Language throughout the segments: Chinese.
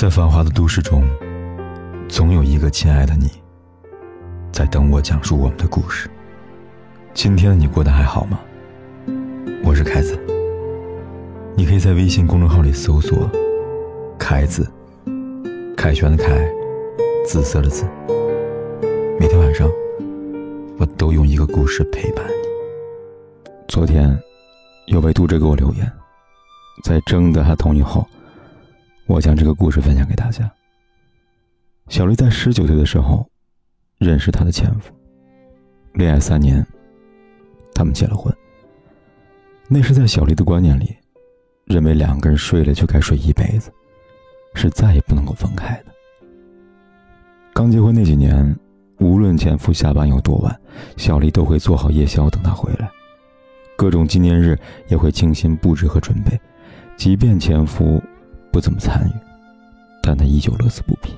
在繁华的都市中，总有一个亲爱的你，在等我讲述我们的故事。今天的你过得还好吗？我是凯子，你可以在微信公众号里搜索“凯子”，凯旋的凯，紫色的紫。每天晚上，我都用一个故事陪伴你。昨天，有位读者给我留言，在征得他同意后。我将这个故事分享给大家。小丽在十九岁的时候认识她的前夫，恋爱三年，他们结了婚。那是在小丽的观念里，认为两个人睡了就该睡一辈子，是再也不能够分开的。刚结婚那几年，无论前夫下班有多晚，小丽都会做好夜宵等他回来，各种纪念日也会精心布置和准备，即便前夫。不怎么参与，但他依旧乐此不疲。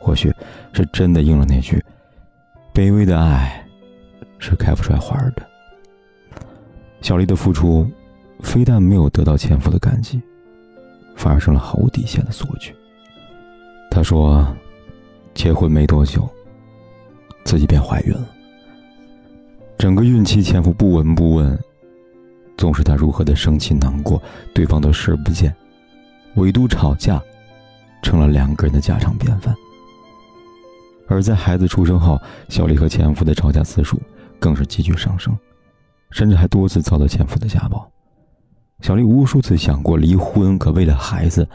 或许是真的应了那句：“卑微的爱是开不出来花的。”小丽的付出，非但没有得到前夫的感激，反而成了毫无底线的索取。她说：“结婚没多久，自己便怀孕了。整个孕期，前夫不闻不问，纵使她如何的生气难过，对方都视而不见。”唯独吵架，成了两个人的家常便饭。而在孩子出生后，小丽和前夫的吵架次数更是急剧上升，甚至还多次遭到前夫的家暴。小丽无数次想过离婚，可为了孩子，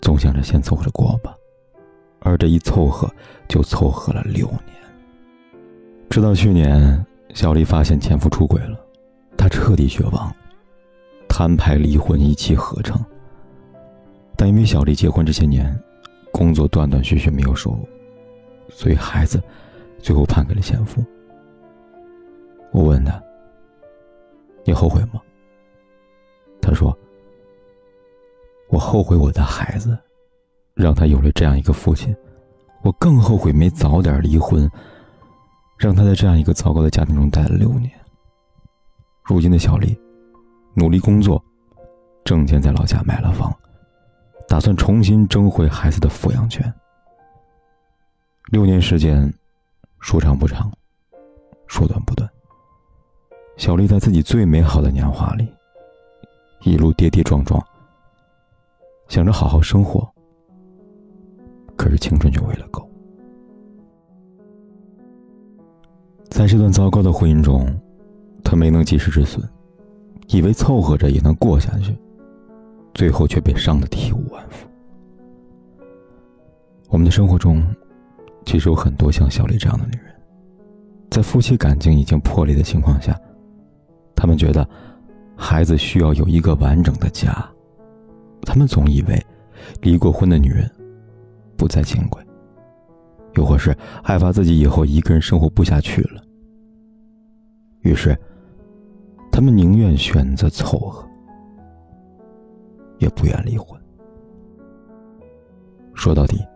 总想着先凑合着过吧。而这一凑合，就凑合了六年。直到去年，小丽发现前夫出轨了，她彻底绝望，摊牌离婚，一气呵成。但因为小丽结婚这些年，工作断断续续没有收入，所以孩子最后判给了前夫。我问他：“你后悔吗？”他说：“我后悔我的孩子，让他有了这样一个父亲；我更后悔没早点离婚，让他在这样一个糟糕的家庭中待了六年。如今的小丽，努力工作，挣钱在老家买了房。”打算重新争回孩子的抚养权。六年时间，说长不长，说短不短。小丽在自己最美好的年华里，一路跌跌撞撞，想着好好生活，可是青春却喂了狗。在这段糟糕的婚姻中，她没能及时止损，以为凑合着也能过下去。最后却被伤得体无完肤。我们的生活中，其实有很多像小丽这样的女人，在夫妻感情已经破裂的情况下，他们觉得孩子需要有一个完整的家，他们总以为离过婚的女人不再金贵，又或是害怕自己以后一个人生活不下去了，于是他们宁愿选择凑合。也不愿离婚。说到底，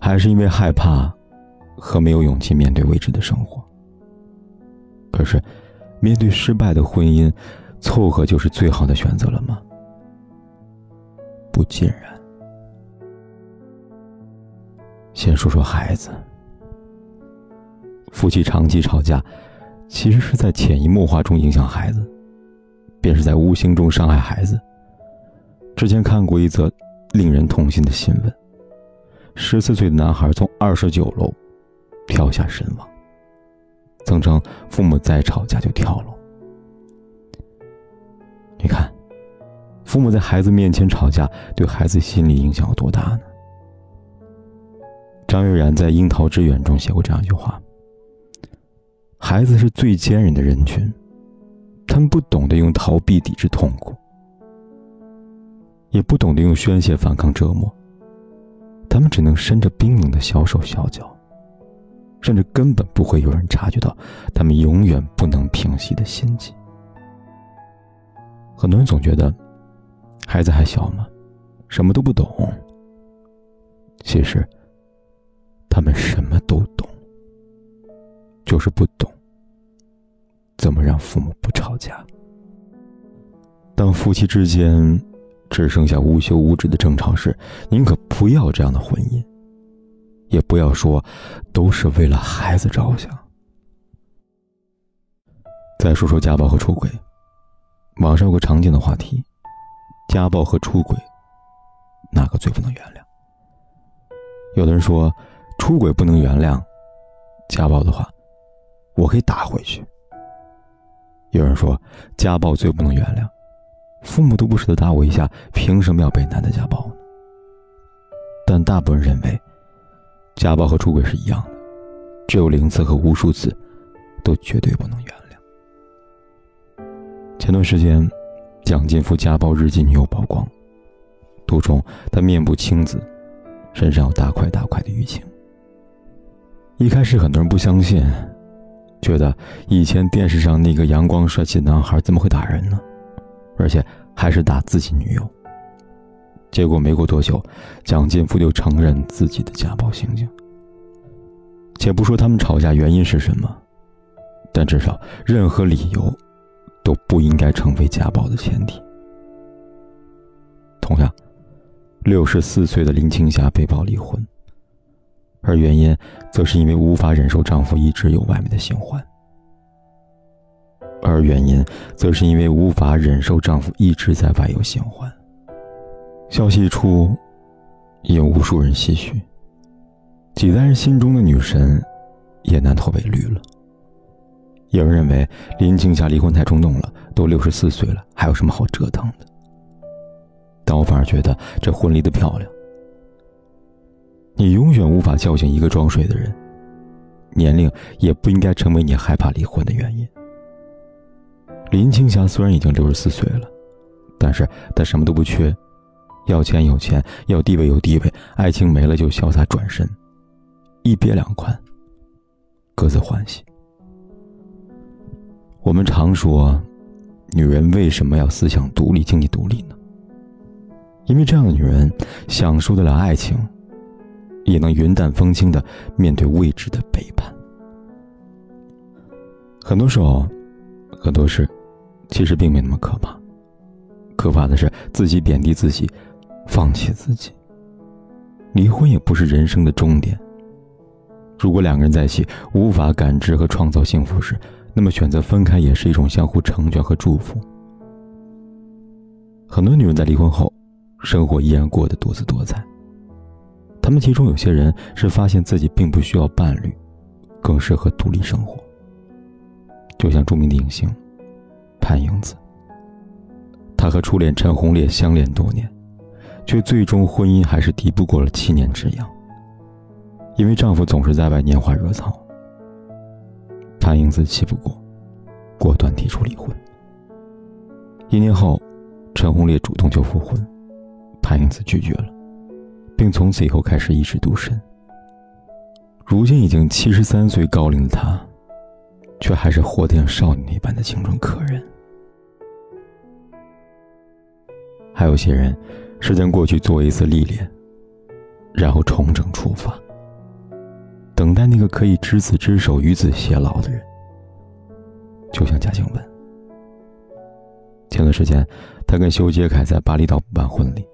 还是因为害怕和没有勇气面对未知的生活。可是，面对失败的婚姻，凑合就是最好的选择了吗？不尽然。先说说孩子，夫妻长期吵架，其实是在潜移默化中影响孩子，便是在无形中伤害孩子。之前看过一则令人痛心的新闻：十四岁的男孩从二十九楼跳下身亡。曾称父母再吵架就跳楼。你看，父母在孩子面前吵架，对孩子心理影响有多大呢？张悦然在《樱桃之远》中写过这样一句话：“孩子是最坚韧的人群，他们不懂得用逃避抵制痛苦。”也不懂得用宣泄反抗折磨，他们只能伸着冰冷的小手小脚，甚至根本不会有人察觉到他们永远不能平息的心悸。很多人总觉得，孩子还小嘛，什么都不懂。其实，他们什么都懂，就是不懂怎么让父母不吵架。当夫妻之间。只剩下无休无止的争吵时，宁可不要这样的婚姻，也不要说都是为了孩子着想。再说说家暴和出轨，网上有个常见的话题：家暴和出轨，哪个最不能原谅？有的人说，出轨不能原谅，家暴的话，我可以打回去。有人说，家暴最不能原谅。父母都不舍得打我一下，凭什么要被男的家暴呢？但大部分人认为，家暴和出轨是一样的，只有零次和无数次，都绝对不能原谅。前段时间，蒋劲夫家暴日记女友曝光，图中他面部青紫，身上有大块大块的淤青。一开始很多人不相信，觉得以前电视上那个阳光帅气的男孩怎么会打人呢？而且还是打自己女友。结果没过多久，蒋劲夫就承认自己的家暴行径。且不说他们吵架原因是什么，但至少任何理由都不应该成为家暴的前提。同样，六十四岁的林青霞被曝离婚，而原因则是因为无法忍受丈夫一直有外面的新欢。而原因，则是因为无法忍受丈夫一直在外有新欢。消息一出，引无数人唏嘘。几代人心中的女神，也难逃被绿了。有人认为林青霞离婚太冲动了，都六十四岁了，还有什么好折腾的？但我反而觉得这婚离的漂亮。你永远无法叫醒一个装睡的人，年龄也不应该成为你害怕离婚的原因。林青霞虽然已经六十四岁了，但是她什么都不缺，要钱有钱，要地位有地位，爱情没了就潇洒转身，一别两宽，各自欢喜。我们常说，女人为什么要思想独立、经济独立呢？因为这样的女人享受得了爱情，也能云淡风轻的面对未知的背叛。很多时候，很多事。其实并没那么可怕，可怕的是自己贬低自己，放弃自己。离婚也不是人生的终点。如果两个人在一起无法感知和创造幸福时，那么选择分开也是一种相互成全和祝福。很多女人在离婚后，生活依然过得多姿多彩。她们其中有些人是发现自己并不需要伴侣，更适合独立生活。就像著名的影星。潘英子，她和初恋陈鸿烈相恋多年，却最终婚姻还是敌不过了七年之痒。因为丈夫总是在外拈花惹草，潘英子气不过，果断提出离婚。一年后，陈鸿烈主动就复婚，潘英子拒绝了，并从此以后开始一枝独身。如今已经七十三岁高龄的她，却还是活得像少女那般的青春可人。还有些人，是将过去做一次历练，然后重整出发，等待那个可以执子之手与子偕老的人。就像贾静雯，前段时间，她跟修杰楷在巴厘岛办婚礼，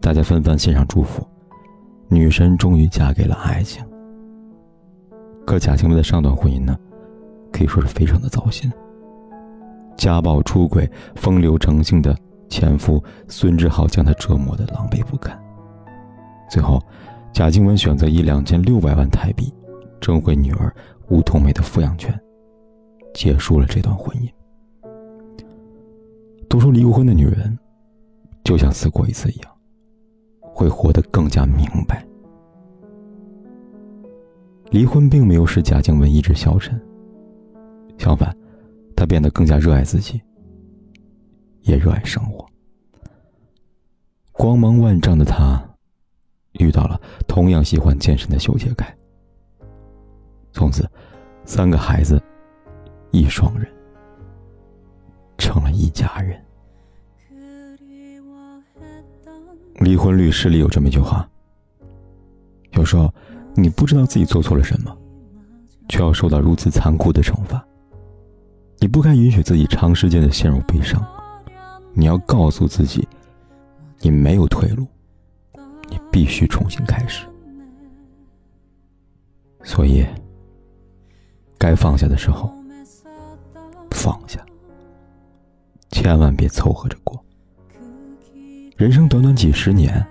大家纷纷献上祝福，女神终于嫁给了爱情。可贾静雯的上段婚姻呢，可以说是非常的糟心，家暴、出轨、风流成性的。前夫孙志浩将她折磨得狼狈不堪，最后，贾静雯选择以两千六百万台币争回女儿吴桐梅的抚养权，结束了这段婚姻。都说离过婚的女人，就像死过一次一样，会活得更加明白。离婚并没有使贾静雯意志消沉，相反，她变得更加热爱自己。也热爱生活。光芒万丈的他，遇到了同样喜欢健身的修杰楷。从此，三个孩子，一双人，成了一家人。离婚律师里有这么一句话：有时候，你不知道自己做错了什么，却要受到如此残酷的惩罚。你不该允许自己长时间的陷入悲伤。你要告诉自己，你没有退路，你必须重新开始。所以，该放下的时候放下，千万别凑合着过。人生短短几十年，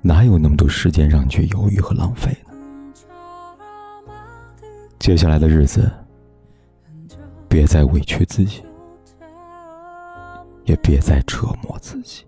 哪有那么多时间让你去犹豫和浪费呢？接下来的日子，别再委屈自己，也别再折磨自己。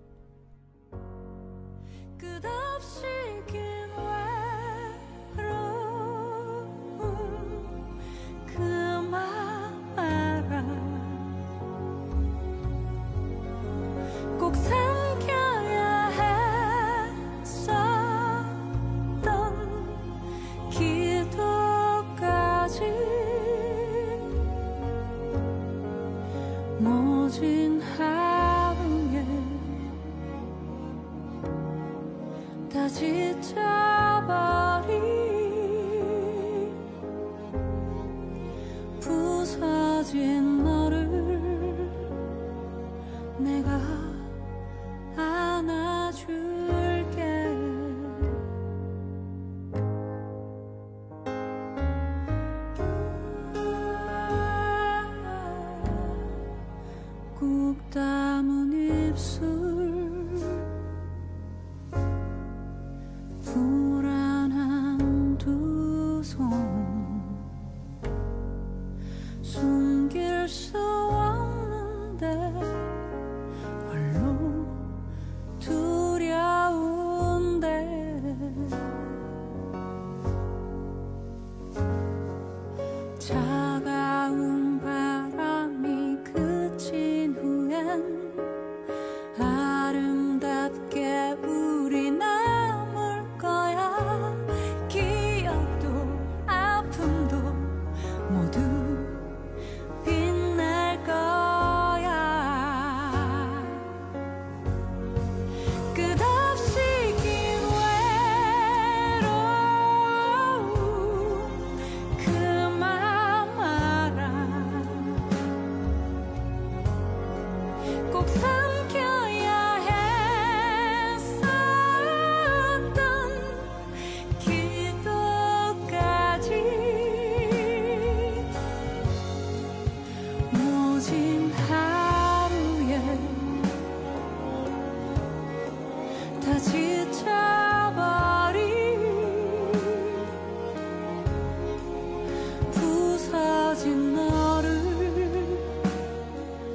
내가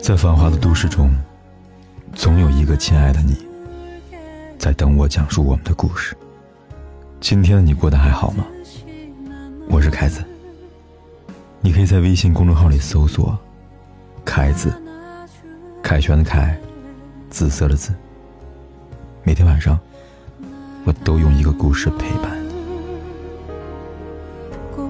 在繁华的都市中，总有一个亲爱的你，在等我讲述我们的故事。今天的你过得还好吗？我是凯子，你可以在微信公众号里搜索“凯子”，凯旋的凯，紫色的紫。每天晚上，我都用一个故事陪伴你。不